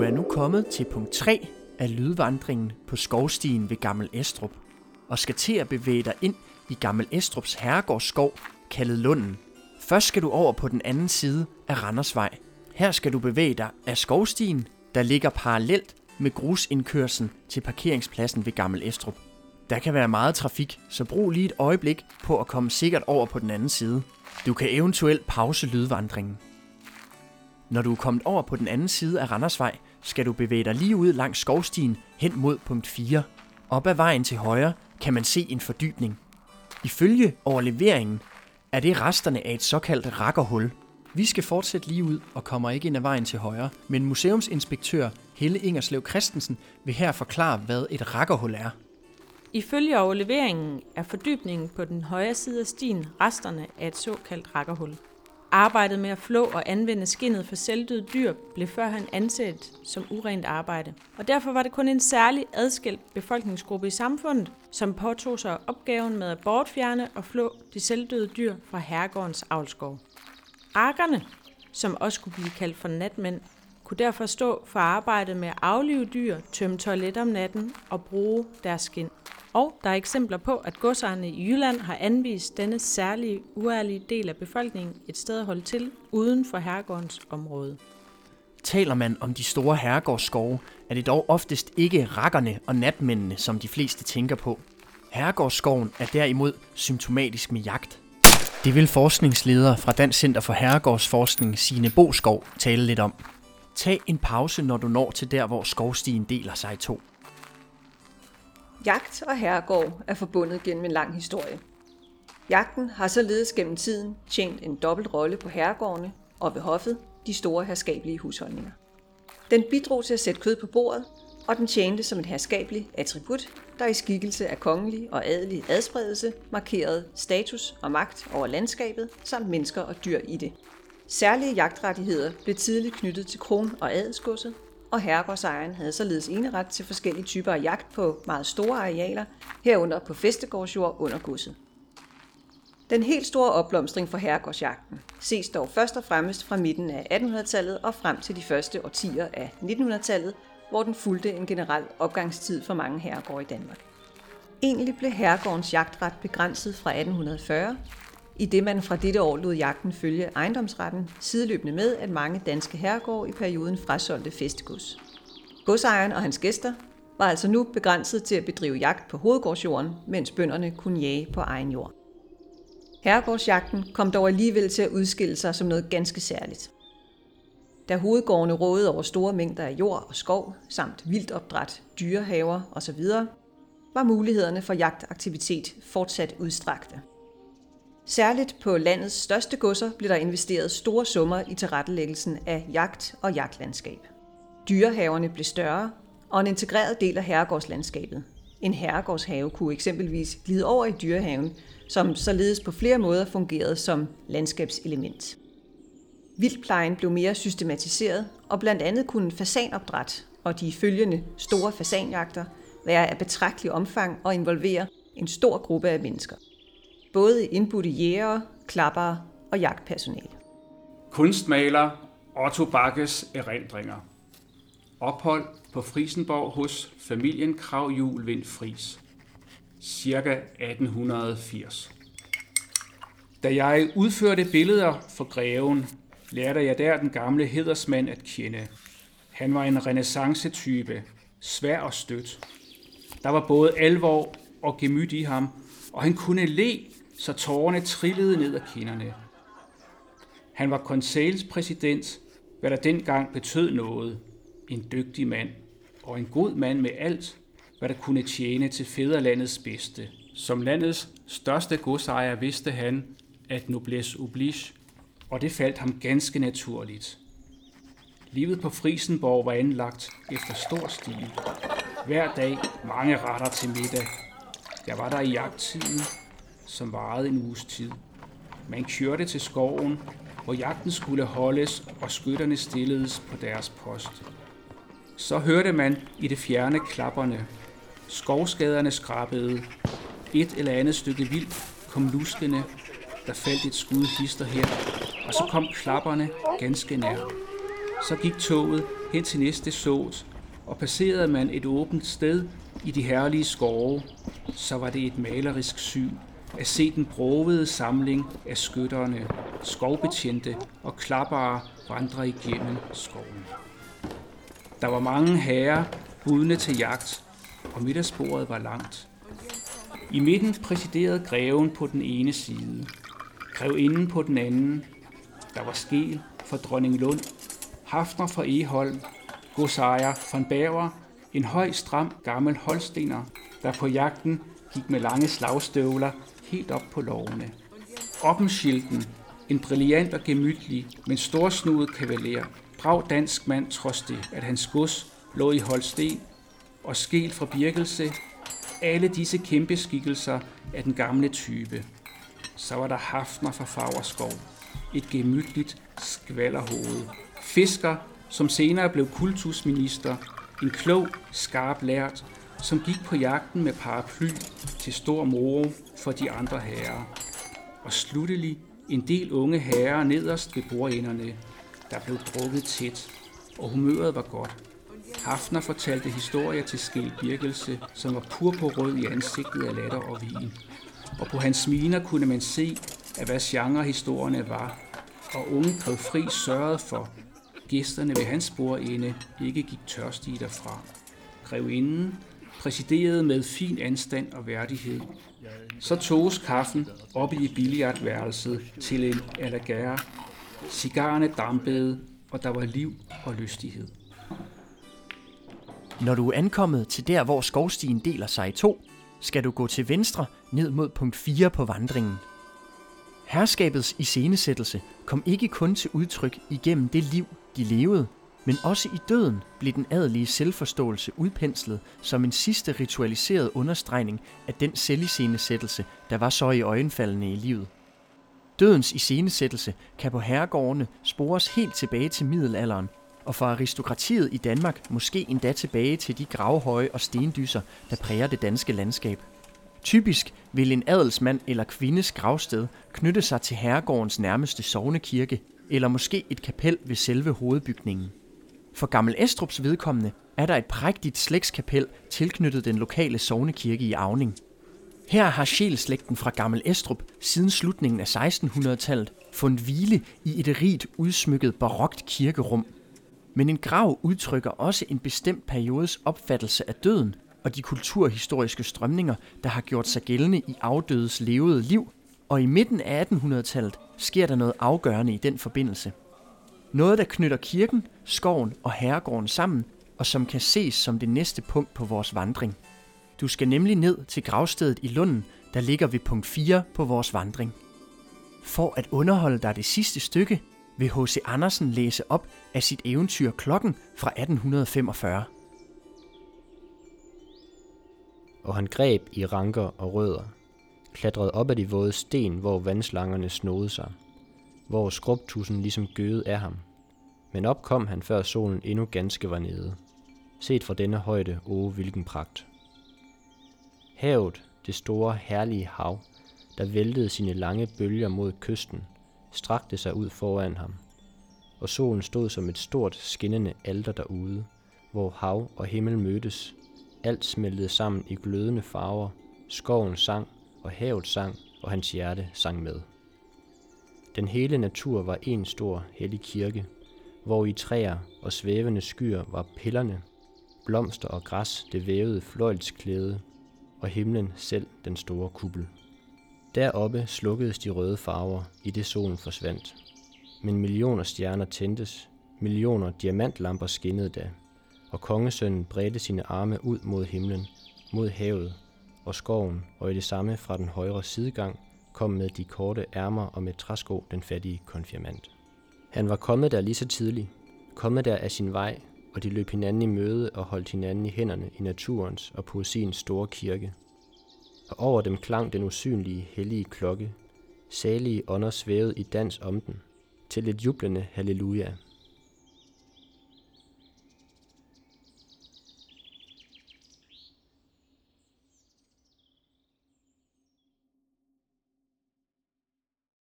Du er nu kommet til punkt 3 af lydvandringen på skovstien ved Gammel Estrup, og skal til at bevæge dig ind i Gammel Estrups herregårdsskov, kaldet Lunden. Først skal du over på den anden side af Randersvej. Her skal du bevæge dig af skovstien, der ligger parallelt med grusindkørslen til parkeringspladsen ved Gammel Estrup. Der kan være meget trafik, så brug lige et øjeblik på at komme sikkert over på den anden side. Du kan eventuelt pause lydvandringen. Når du er kommet over på den anden side af Randersvej, skal du bevæge dig lige ud langs skovstien hen mod punkt 4. Op ad vejen til højre kan man se en fordybning. Ifølge overleveringen er det resterne af et såkaldt rakkerhul. Vi skal fortsætte lige ud og kommer ikke ind ad vejen til højre, men museumsinspektør Helle Ingerslev Christensen vil her forklare, hvad et rakkerhul er. Ifølge overleveringen er fordybningen på den højre side af stien resterne af et såkaldt rakkerhul. Arbejdet med at flå og anvende skinnet for selvdøde dyr blev førhen anset som urent arbejde. Og derfor var det kun en særlig adskilt befolkningsgruppe i samfundet, som påtog sig opgaven med at bortfjerne og flå de selvdøde dyr fra herregårdens avlskov. Arkerne, som også kunne blive kaldt for natmænd, kunne derfor stå for arbejdet med at aflive dyr, tømme toiletter om natten og bruge deres skind. Og der er eksempler på, at godsejerne i Jylland har anvist denne særlige, uærlige del af befolkningen et sted at holde til uden for herregårdens område. Taler man om de store herregårdsskove, er det dog oftest ikke rakkerne og natmændene, som de fleste tænker på. Herregårdsskoven er derimod symptomatisk med jagt. Det vil forskningsleder fra Dansk Center for Herregårdsforskning, Signe Boskov, tale lidt om. Tag en pause, når du når til der, hvor skovstien deler sig i to. Jagt og herregård er forbundet gennem en lang historie. Jagten har således gennem tiden tjent en dobbelt rolle på herregårdene og ved hoffet, de store herskabelige husholdninger. Den bidrog til at sætte kød på bordet, og den tjente som et herskabeligt attribut, der i skikkelse af kongelig og adelig adspredelse markerede status og magt over landskabet samt mennesker og dyr i det. Særlige jagtrettigheder blev tidligt knyttet til kron- og adelsgodset, og herregårdsejeren havde således eneret til forskellige typer af jagt på meget store arealer, herunder på festegårdsjord under godset. Den helt store opblomstring for herregårdsjagten ses dog først og fremmest fra midten af 1800-tallet og frem til de første årtier af 1900-tallet, hvor den fulgte en generel opgangstid for mange herregårde i Danmark. Egentlig blev herregårdens jagtret begrænset fra 1840, i det man fra dette år lod jagten følge ejendomsretten, sideløbende med, at mange danske herregårde i perioden frasolgte festegods. Godsejeren og hans gæster var altså nu begrænset til at bedrive jagt på hovedgårdsjorden, mens bønderne kunne jage på egen jord. Herregårdsjagten kom dog alligevel til at udskille sig som noget ganske særligt. Da hovedgårdene rådede over store mængder af jord og skov, samt vildopdræt, dyrehaver osv., var mulighederne for jagtaktivitet fortsat udstrakte. Særligt på landets største godser blev der investeret store summer i tilrettelæggelsen af jagt og jagtlandskab. Dyrehaverne blev større, og en integreret del af herregårdslandskabet. En herregårdshave kunne eksempelvis glide over i dyrehaven, som således på flere måder fungerede som landskabselement. Vildplejen blev mere systematiseret, og blandt andet kunne fasanopdræt og de følgende store fasanjagter være af betragtelig omfang og involvere en stor gruppe af mennesker både indbudte jæger, klappere og jagtpersonale. Kunstmaler Otto Bakkes erindringer. Ophold på Frisenborg hos familien Kravjul Vind Fris. Cirka 1880. Da jeg udførte billeder for greven, lærte jeg der den gamle hedersmand at kende. Han var en renaissance-type, svær og stødt. Der var både alvor og gemyt i ham, og han kunne le så tårerne trillede ned ad kinderne. Han var konselspræsident, hvad der dengang betød noget. En dygtig mand, og en god mand med alt, hvad der kunne tjene til fædrelandets bedste. Som landets største godsejer vidste han, at noblesse oblige, og det faldt ham ganske naturligt. Livet på Frisenborg var anlagt efter stor stil. Hver dag mange retter til middag. Jeg var der i jagttiden, som varede en uges tid. Man kørte til skoven, hvor jagten skulle holdes, og skytterne stilledes på deres post. Så hørte man i det fjerne klapperne. Skovskaderne skrabede. Et eller andet stykke vildt kom luskende. Der faldt et skud hister her, og så kom klapperne ganske nær. Så gik toget hen til næste sås, og passerede man et åbent sted i de herlige skove, så var det et malerisk syn at se den brovede samling af skytterne, skovbetjente og klappere vandre igennem skoven. Der var mange herrer budne til jagt, og middagsbordet var langt. I midten præsiderede greven på den ene side, grevinden på den anden. Der var skel for dronning Lund, Hafner fra Eholm, godsejer von Bauer, en høj, stram, gammel holstener, der på jagten gik med lange slagstøvler helt op på lovene. Oppenschilden, en brilliant og gemytlig, men storsnudet kavaler, brav dansk mand trods det, at hans gods lå i Holsten, og skel fra Birkelse, alle disse kæmpe skikkelser af den gamle type. Så var der Hafner fra Fagerskov, et gemytligt skvallerhoved. Fisker, som senere blev kultusminister, en klog, skarp lært, som gik på jagten med paraply til stor moro for de andre herrer. Og sluttelig en del unge herrer nederst ved bordenderne, der blev drukket tæt, og humøret var godt. Hafner fortalte historier til Skel Birkelse, som var purpurrød i ansigtet af latter og vin. Og på hans miner kunne man se, at hvad genre historierne var, og unge grev fri sørgede for, gæsterne ved hans bordende ikke gik tørstige derfra. Grevinden præsiderede med fin anstand og værdighed. Så toges kaffen op i billiardværelset til en alagare. Cigarerne dampede, og der var liv og lystighed. Når du er ankommet til der, hvor skovstien deler sig i to, skal du gå til venstre ned mod punkt 4 på vandringen. Herskabets iscenesættelse kom ikke kun til udtryk igennem det liv, de levede, men også i døden blev den adelige selvforståelse udpenslet som en sidste ritualiseret understregning af den selviscenesættelse, der var så i øjenfaldene i livet. Dødens iscenesættelse kan på herregårdene spores helt tilbage til middelalderen, og for aristokratiet i Danmark måske endda tilbage til de gravhøje og stendyser, der præger det danske landskab. Typisk vil en adelsmand eller kvindes gravsted knytte sig til herregårdens nærmeste sovnekirke, eller måske et kapel ved selve hovedbygningen. For Gammel Estrups vedkommende er der et prægtigt slægtskapel tilknyttet den lokale sovnekirke i Avning. Her har sjælslægten fra Gammel Estrup siden slutningen af 1600-tallet fundet hvile i et rigt udsmykket barokt kirkerum. Men en grav udtrykker også en bestemt periodes opfattelse af døden og de kulturhistoriske strømninger, der har gjort sig gældende i afdødes levede liv, og i midten af 1800-tallet sker der noget afgørende i den forbindelse. Noget, der knytter kirken, skoven og herregården sammen, og som kan ses som det næste punkt på vores vandring. Du skal nemlig ned til gravstedet i Lunden, der ligger ved punkt 4 på vores vandring. For at underholde dig det sidste stykke, vil H.C. Andersen læse op af sit eventyr Klokken fra 1845. Og han greb i ranker og rødder, klatrede op ad de våde sten, hvor vandslangerne snodede sig, hvor skrubtusen ligesom gøede af ham. Men op kom han, før solen endnu ganske var nede. Set fra denne højde, o hvilken pragt. Havet, det store herlige hav, der væltede sine lange bølger mod kysten, strakte sig ud foran ham, og solen stod som et stort skinnende alter derude, hvor hav og himmel mødtes. Alt smeltede sammen i glødende farver, skoven sang, og havet sang, og hans hjerte sang med. Den hele natur var en stor hellig kirke, hvor i træer og svævende skyer var pillerne, blomster og græs det vævede fløjlsklæde, og himlen selv den store kuppel. Deroppe slukkedes de røde farver, i det solen forsvandt. Men millioner stjerner tændtes, millioner diamantlamper skinnede da, og kongesønnen bredte sine arme ud mod himlen, mod havet og skoven, og i det samme fra den højre sidegang kom med de korte ærmer og med træsko den fattige konfirmand. Han var kommet der lige så tidligt, kommet der af sin vej, og de løb hinanden i møde og holdt hinanden i hænderne i naturens og poesiens store kirke. Og over dem klang den usynlige, hellige klokke. Salige ånder svævede i dans om den, til et jublende halleluja.